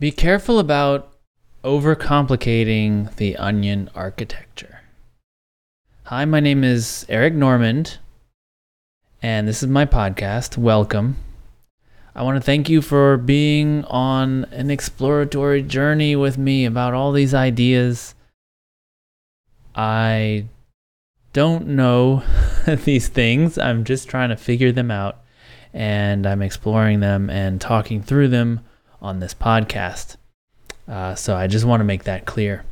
Be careful about overcomplicating the onion architecture. Hi, my name is Eric Normand, and this is my podcast. Welcome. I want to thank you for being on an exploratory journey with me about all these ideas. I don't know these things, I'm just trying to figure them out, and I'm exploring them and talking through them on this podcast. Uh, so I just want to make that clear.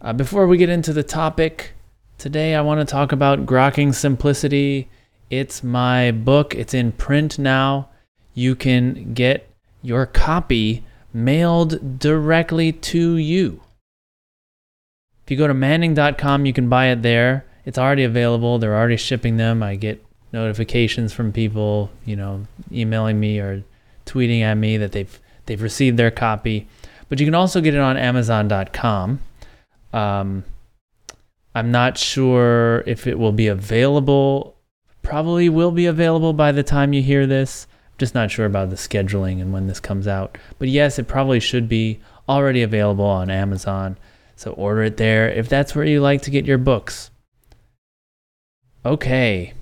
Uh, before we get into the topic, today I want to talk about Grokking Simplicity. It's my book, it's in print now. You can get your copy mailed directly to you. If you go to manning.com, you can buy it there. It's already available. They're already shipping them. I get notifications from people, you know, emailing me or tweeting at me that they've they've received their copy. But you can also get it on Amazon.com. Um, I'm not sure if it will be available. Probably will be available by the time you hear this. I'm just not sure about the scheduling and when this comes out. But yes, it probably should be already available on Amazon. So order it there if that's where you like to get your books. Okay.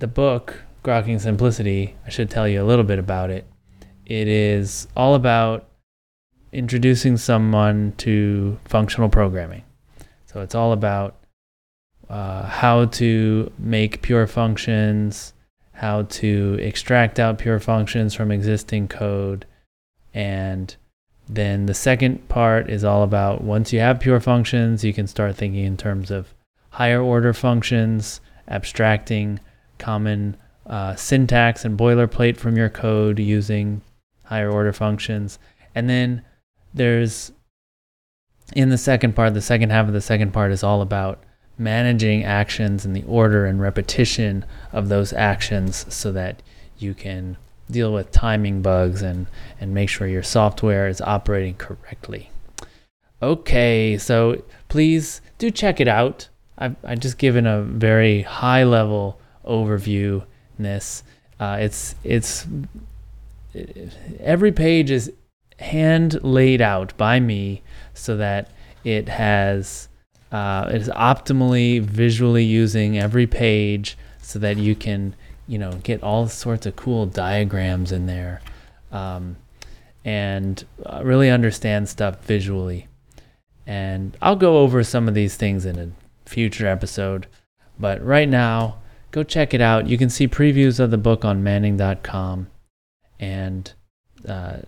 The book, Grokking Simplicity, I should tell you a little bit about it. It is all about introducing someone to functional programming. So it's all about uh, how to make pure functions, how to extract out pure functions from existing code. And then the second part is all about once you have pure functions, you can start thinking in terms of higher order functions, abstracting common uh, syntax and boilerplate from your code using higher order functions. And then there's in the second part, the second half of the second part is all about managing actions and the order and repetition of those actions so that you can deal with timing bugs and, and make sure your software is operating correctly. Okay, so please do check it out. I've, I've just given a very high level overview this. Uh, it's it's every page is hand laid out by me so that it has uh, it is optimally visually using every page so that you can you know get all sorts of cool diagrams in there um, and uh, really understand stuff visually and i'll go over some of these things in a future episode. But right now, go check it out. You can see previews of the book on manning.com. And uh,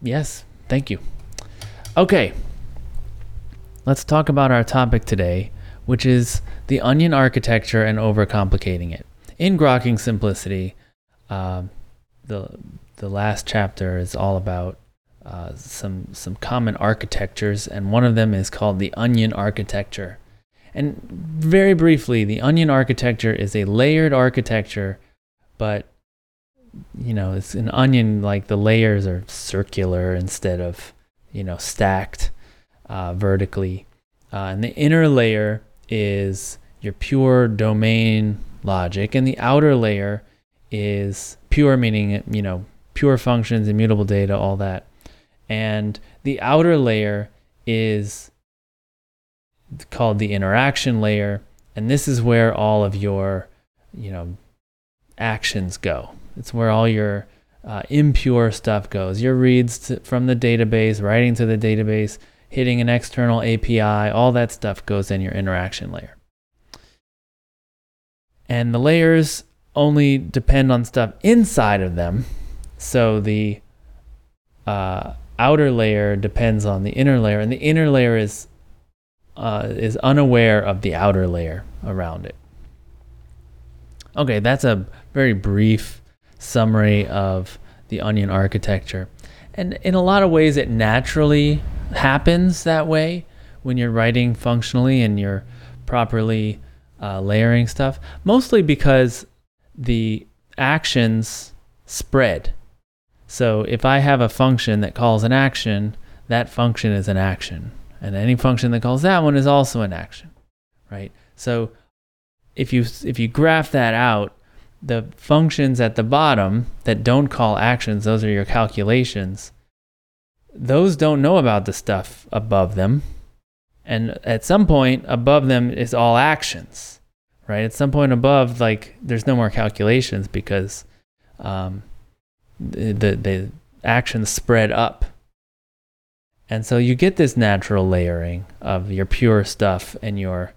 yes, thank you. Okay, let's talk about our topic today, which is the onion architecture and overcomplicating it. In Grokking Simplicity, uh, the the last chapter is all about uh, some some common architectures, and one of them is called the onion architecture. And very briefly, the onion architecture is a layered architecture, but you know, it's an onion like the layers are circular instead of, you know, stacked uh, vertically. Uh, and the inner layer is your pure domain logic, and the outer layer is pure, meaning, you know, pure functions, immutable data, all that. And the outer layer is called the interaction layer. And this is where all of your, you know, actions go. It's where all your uh, impure stuff goes. Your reads to, from the database, writing to the database, hitting an external API, all that stuff goes in your interaction layer. And the layers only depend on stuff inside of them. So the uh, outer layer depends on the inner layer, and the inner layer is uh, is unaware of the outer layer around it. Okay, that's a very brief summary of the onion architecture. And in a lot of ways, it naturally happens that way when you're writing functionally and you're properly uh, layering stuff, mostly because the actions spread. So if I have a function that calls an action, that function is an action. And any function that calls that one is also an action, right? So if you if you graph that out, the functions at the bottom that don't call actions, those are your calculations. those don't know about the stuff above them. And at some point, above them is all actions, right? At some point above, like there's no more calculations because um, the, the, the actions spread up. And so you get this natural layering of your pure stuff and your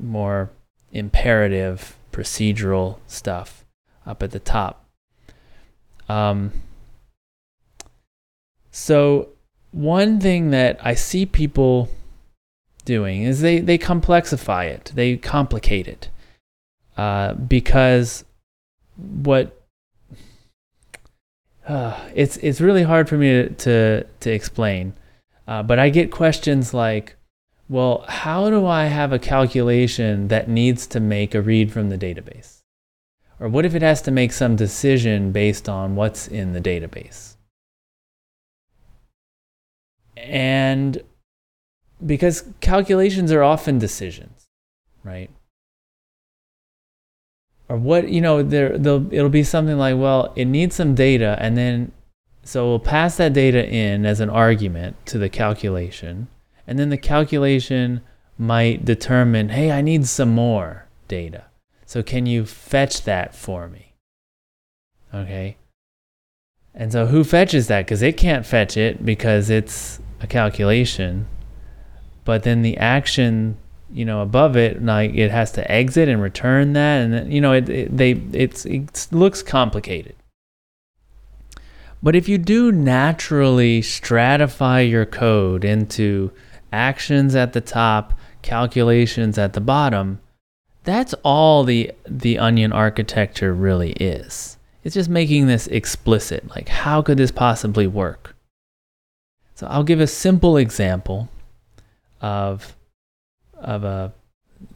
more imperative procedural stuff up at the top. Um, so one thing that I see people doing is they, they complexify it, they complicate it. Uh, because what uh, it's it's really hard for me to to, to explain, uh, but I get questions like, well, how do I have a calculation that needs to make a read from the database? Or what if it has to make some decision based on what's in the database? And because calculations are often decisions, right? Or what, you know, there it'll be something like, well, it needs some data and then so we'll pass that data in as an argument to the calculation and then the calculation might determine, hey, I need some more data. So can you fetch that for me? Okay. And so who fetches that? Because it can't fetch it because it's a calculation. But then the action, you know, above it, like it has to exit and return that, and you know, it, it they it's it looks complicated. But if you do naturally stratify your code into actions at the top, calculations at the bottom, that's all the the onion architecture really is. It's just making this explicit. Like how could this possibly work? So I'll give a simple example of of a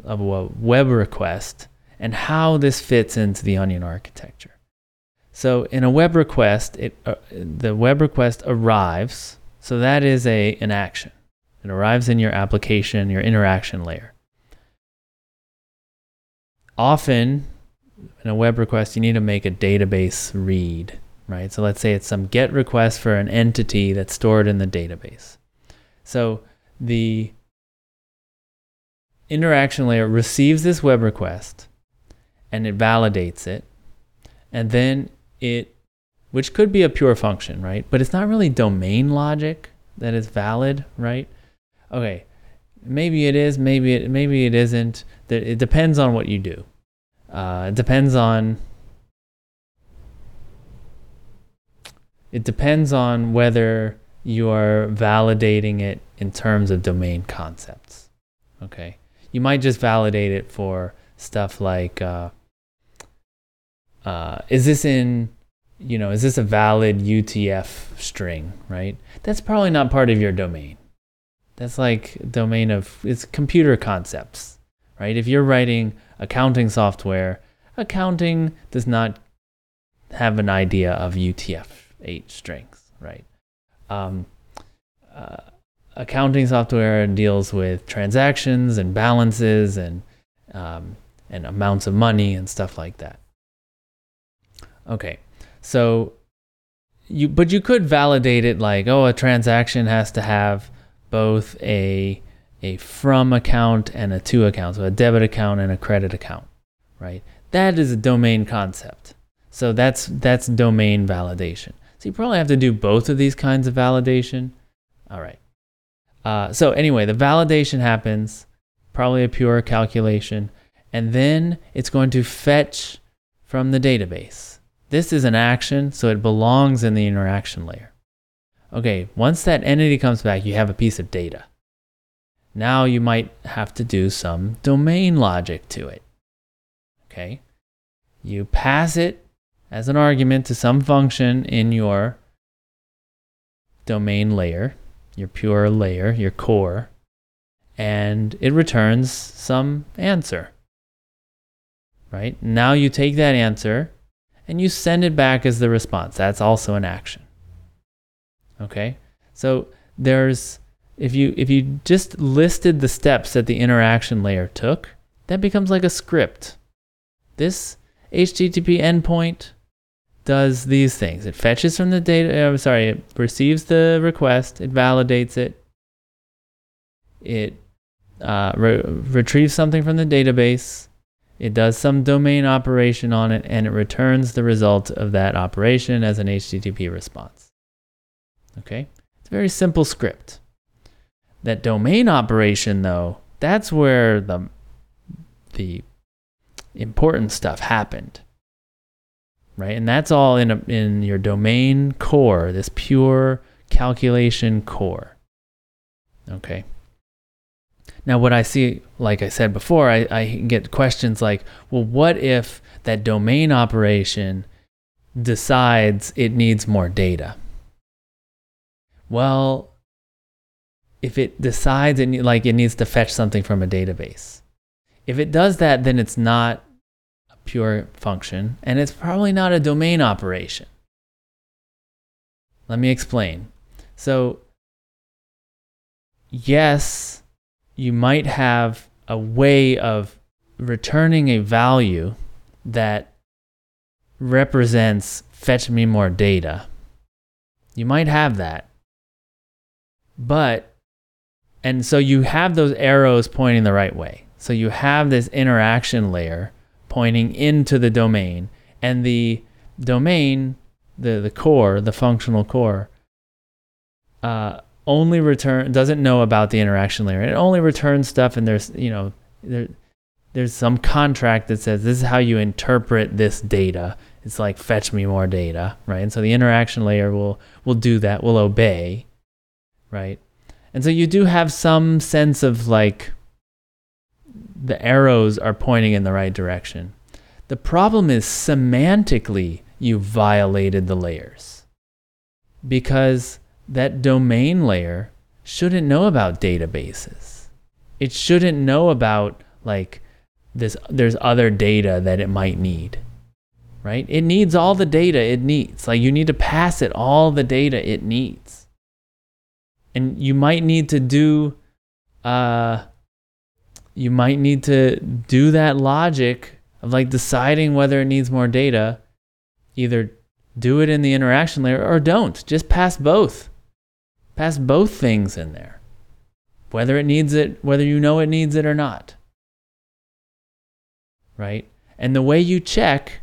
of a web request and how this fits into the onion architecture. So in a web request, it uh, the web request arrives. So that is a an action. It arrives in your application, your interaction layer. Often, in a web request, you need to make a database read, right? So let's say it's some GET request for an entity that's stored in the database. So the interaction layer receives this web request and it validates it. And then it, which could be a pure function, right? But it's not really domain logic that is valid, right? Okay, maybe it is, maybe it maybe it isn't. It depends on what you do. Uh, it depends on it depends on whether you are validating it in terms of domain concepts. Okay, you might just validate it for stuff like, uh, uh, is this in, you know, is this a valid UTF string, right? That's probably not part of your domain. That's like domain of it's computer concepts, right? If you're writing accounting software, accounting does not have an idea of UTF-8 strings, right? Um, uh, accounting software deals with transactions and balances and um, and amounts of money and stuff like that. Okay, so you but you could validate it like oh a transaction has to have both a a from account and a to account, so a debit account and a credit account, right? That is a domain concept. So that's that's domain validation. So you probably have to do both of these kinds of validation. All right. Uh, so anyway, the validation happens, probably a pure calculation, and then it's going to fetch from the database. This is an action, so it belongs in the interaction layer. Okay, once that entity comes back, you have a piece of data. Now you might have to do some domain logic to it. Okay, you pass it as an argument to some function in your domain layer, your pure layer, your core, and it returns some answer. Right? Now you take that answer and you send it back as the response. That's also an action. Okay? So there's if you if you just listed the steps that the interaction layer took, that becomes like a script. This HTTP endpoint does these things. It fetches from the data, I'm sorry, it receives the request, it validates it, it uh, re- retrieves something from the database, it does some domain operation on it, and it returns the result of that operation as an HTTP response. Okay? It's a very simple script. That domain operation, though, that's where the, the important stuff happened. Right? And that's all in, a, in your domain core, this pure calculation core. Okay? Now, what I see, like I said before, I, I get questions like, well, what if that domain operation decides it needs more data? Well, if it decides it like it needs to fetch something from a database, if it does that, then it's not a pure function, and it's probably not a domain operation. Let me explain. So, yes, you might have a way of returning a value that represents fetch me more data. You might have that. But, and so you have those arrows pointing the right way. So you have this interaction layer pointing into the domain, and the domain, the, the core, the functional core, uh, only return doesn't know about the interaction layer. It only returns stuff, and there's you know there there's some contract that says this is how you interpret this data. It's like fetch me more data, right? And so the interaction layer will will do that, will obey, right? And so you do have some sense of like the arrows are pointing in the right direction. The problem is semantically you violated the layers because that domain layer shouldn't know about databases. It shouldn't know about like this there's other data that it might need. Right? It needs all the data it needs. Like you need to pass it all the data it needs. And you might need to do uh you might need to do that logic of like deciding whether it needs more data either do it in the interaction layer or don't just pass both Pass both things in there, whether it needs it, whether you know it needs it or not. Right? And the way you check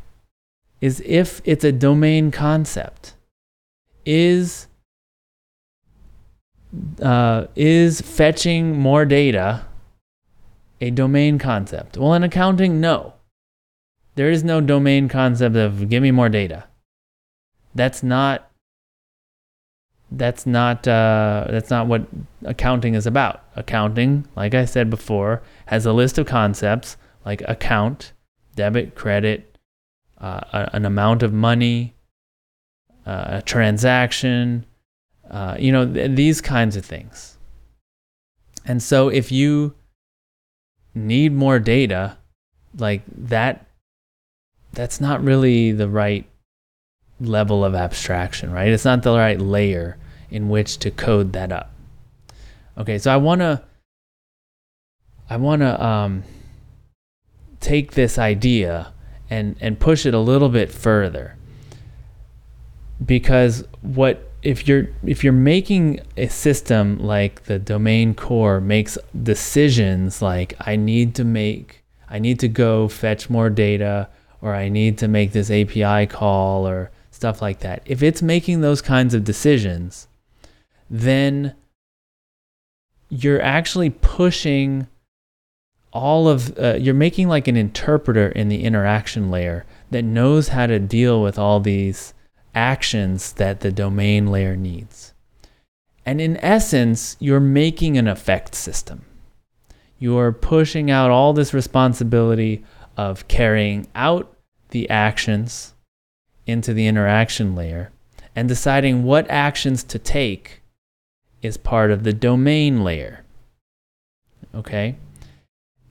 is if it's a domain concept. Is uh, is fetching more data a domain concept? Well, in accounting, no. There is no domain concept of give me more data. That's not that's not uh, that's not what accounting is about. Accounting, like I said before, has a list of concepts like account, debit, credit, uh, an amount of money, uh, a transaction, uh, you know, th- these kinds of things. And so if you need more data, like that, that's not really the right level of abstraction, right? It's not the right layer in which to code that up. Okay, so I want to I want to um, take this idea and and push it a little bit further. Because what if you're if you're making a system like the domain core makes decisions like I need to make I need to go fetch more data or I need to make this API call or stuff like that. If it's making those kinds of decisions, then you're actually pushing all of uh, you're making like an interpreter in the interaction layer that knows how to deal with all these actions that the domain layer needs. And in essence, you're making an effect system. You're pushing out all this responsibility of carrying out the actions into the interaction layer and deciding what actions to take is part of the domain layer. Okay?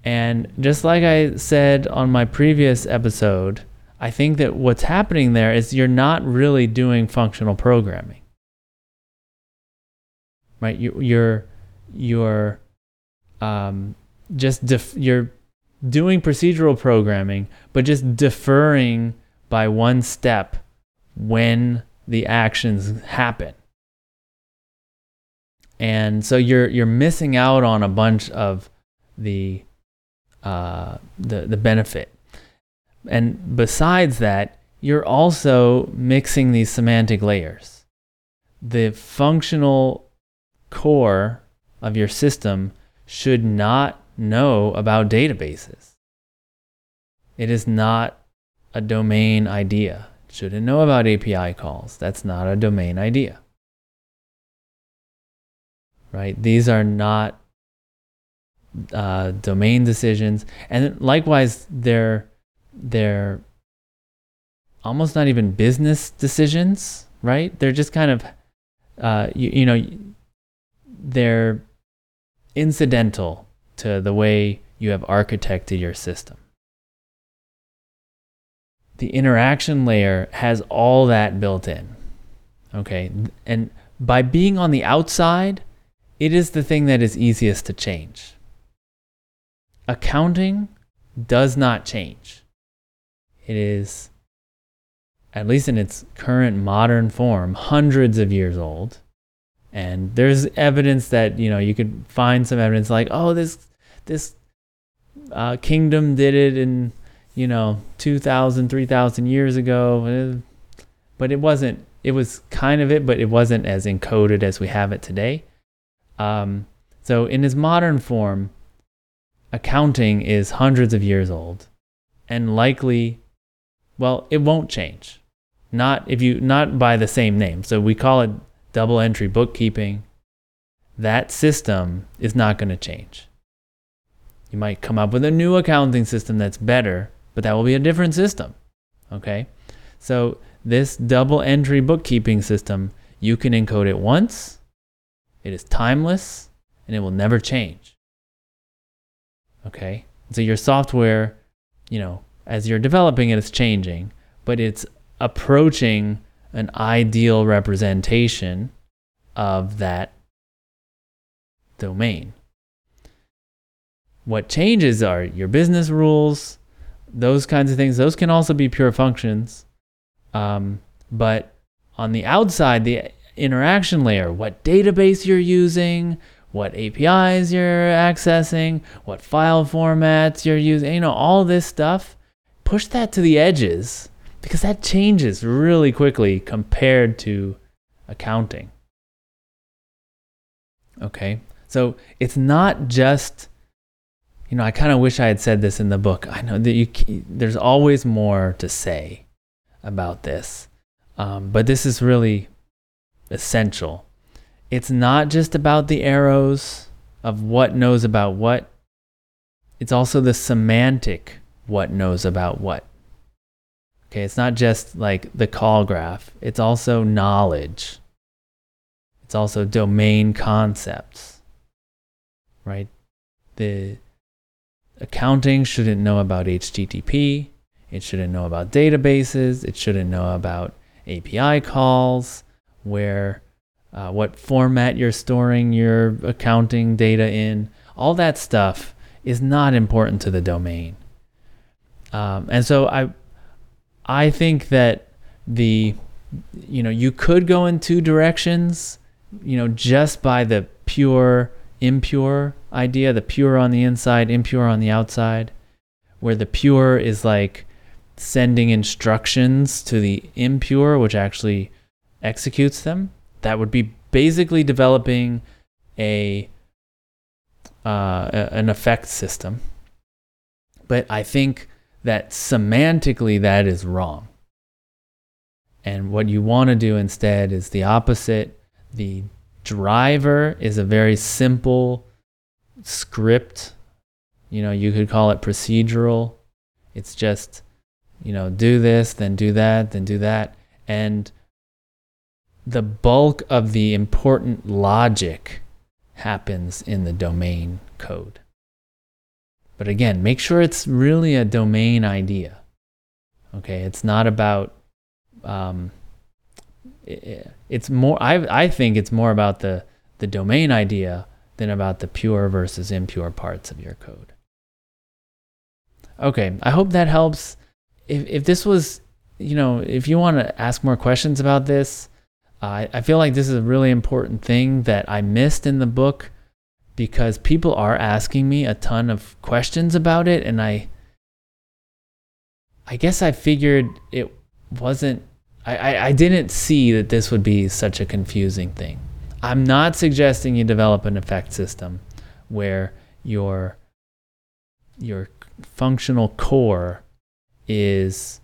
And just like I said on my previous episode, I think that what's happening there is you're not really doing functional programming. Right? You, you're you're um, just def- you're doing procedural programming, but just deferring by one step when the actions happen. And so you're you're missing out on a bunch of the uh, the the benefit. And besides that, you're also mixing these semantic layers. The functional core of your system should not know about databases. It is not a domain idea. It shouldn't know about API calls. That's not a domain idea. Right? These are not uh, domain decisions, and likewise, they're they're almost not even business decisions. Right? They're just kind of uh, you, you know they're incidental to the way you have architected your system. The interaction layer has all that built in. Okay. And by being on the outside, it is the thing that is easiest to change. Accounting does not change. It is, at least in its current modern form, hundreds of years old. And there's evidence that, you know, you could find some evidence like, oh, this this uh, kingdom did it in you know 2000 3000 years ago but it wasn't it was kind of it but it wasn't as encoded as we have it today um, so in its modern form accounting is hundreds of years old and likely well it won't change not if you not by the same name so we call it double entry bookkeeping that system is not going to change you might come up with a new accounting system that's better, but that will be a different system. Okay? So, this double entry bookkeeping system, you can encode it once, it is timeless, and it will never change. Okay? So, your software, you know, as you're developing it, it's changing, but it's approaching an ideal representation of that domain. What changes are your business rules, those kinds of things. Those can also be pure functions. Um, but on the outside, the interaction layer, what database you're using, what APIs you're accessing, what file formats you're using, you know, all this stuff, push that to the edges because that changes really quickly compared to accounting. Okay, so it's not just you know, I kind of wish I had said this in the book. I know that you there's always more to say about this, um, but this is really essential. It's not just about the arrows of what knows about what. It's also the semantic what knows about what. Okay, it's not just like the call graph. It's also knowledge. It's also domain concepts. Right? The accounting shouldn't know about HTTP. It shouldn't know about databases. It shouldn't know about API calls, where, uh, what format you're storing your accounting data in. All that stuff is not important to the domain. Um, and so I, I think that the, you know, you could go in two directions, you know, just by the pure impure idea the pure on the inside, impure on the outside, where the pure is like sending instructions to the impure, which actually executes them. That would be basically developing a uh, an effect system. But I think that semantically that is wrong. And what you want to do instead is the opposite. The driver is a very simple script. You know, you could call it procedural. It's just, you know, do this, then do that, then do that. And the bulk of the important logic happens in the domain code. But again, make sure it's really a domain idea. Okay, it's not about um, it's more I I think it's more about the the domain idea than about the pure versus impure parts of your code. Okay, I hope that helps. If if this was you know, if you want to ask more questions about this, uh, I feel like this is a really important thing that I missed in the book because people are asking me a ton of questions about it, and I, I guess I figured it wasn't. I, I, didn't see that this would be such a confusing thing. I'm not suggesting you develop an effect system where your your functional core is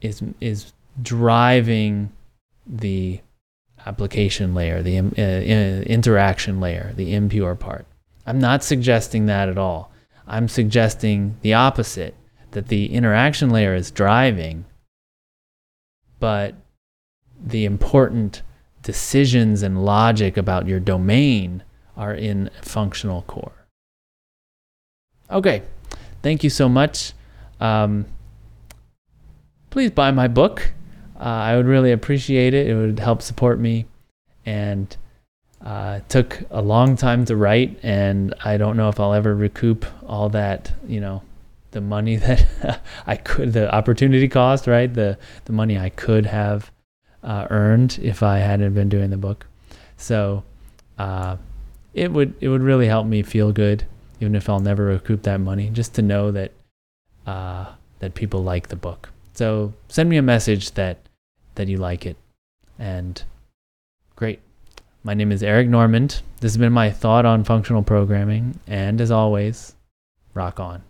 is is driving the application layer, the uh, interaction layer, the impure part. I'm not suggesting that at all. I'm suggesting the opposite that the interaction layer is driving, but the important decisions and logic about your domain are in functional core. Okay, thank you so much. Um, please buy my book. Uh, I would really appreciate it. It would help support me. And uh, it took a long time to write, and I don't know if I'll ever recoup all that, you know, the money that I could, the opportunity cost, right? The the money I could have uh, earned if I hadn't been doing the book. So uh, it would it would really help me feel good, even if I'll never recoup that money, just to know that uh, that people like the book. So send me a message that that you like it, and great. My name is Eric Normand. This has been my thought on functional programming, and as always, rock on.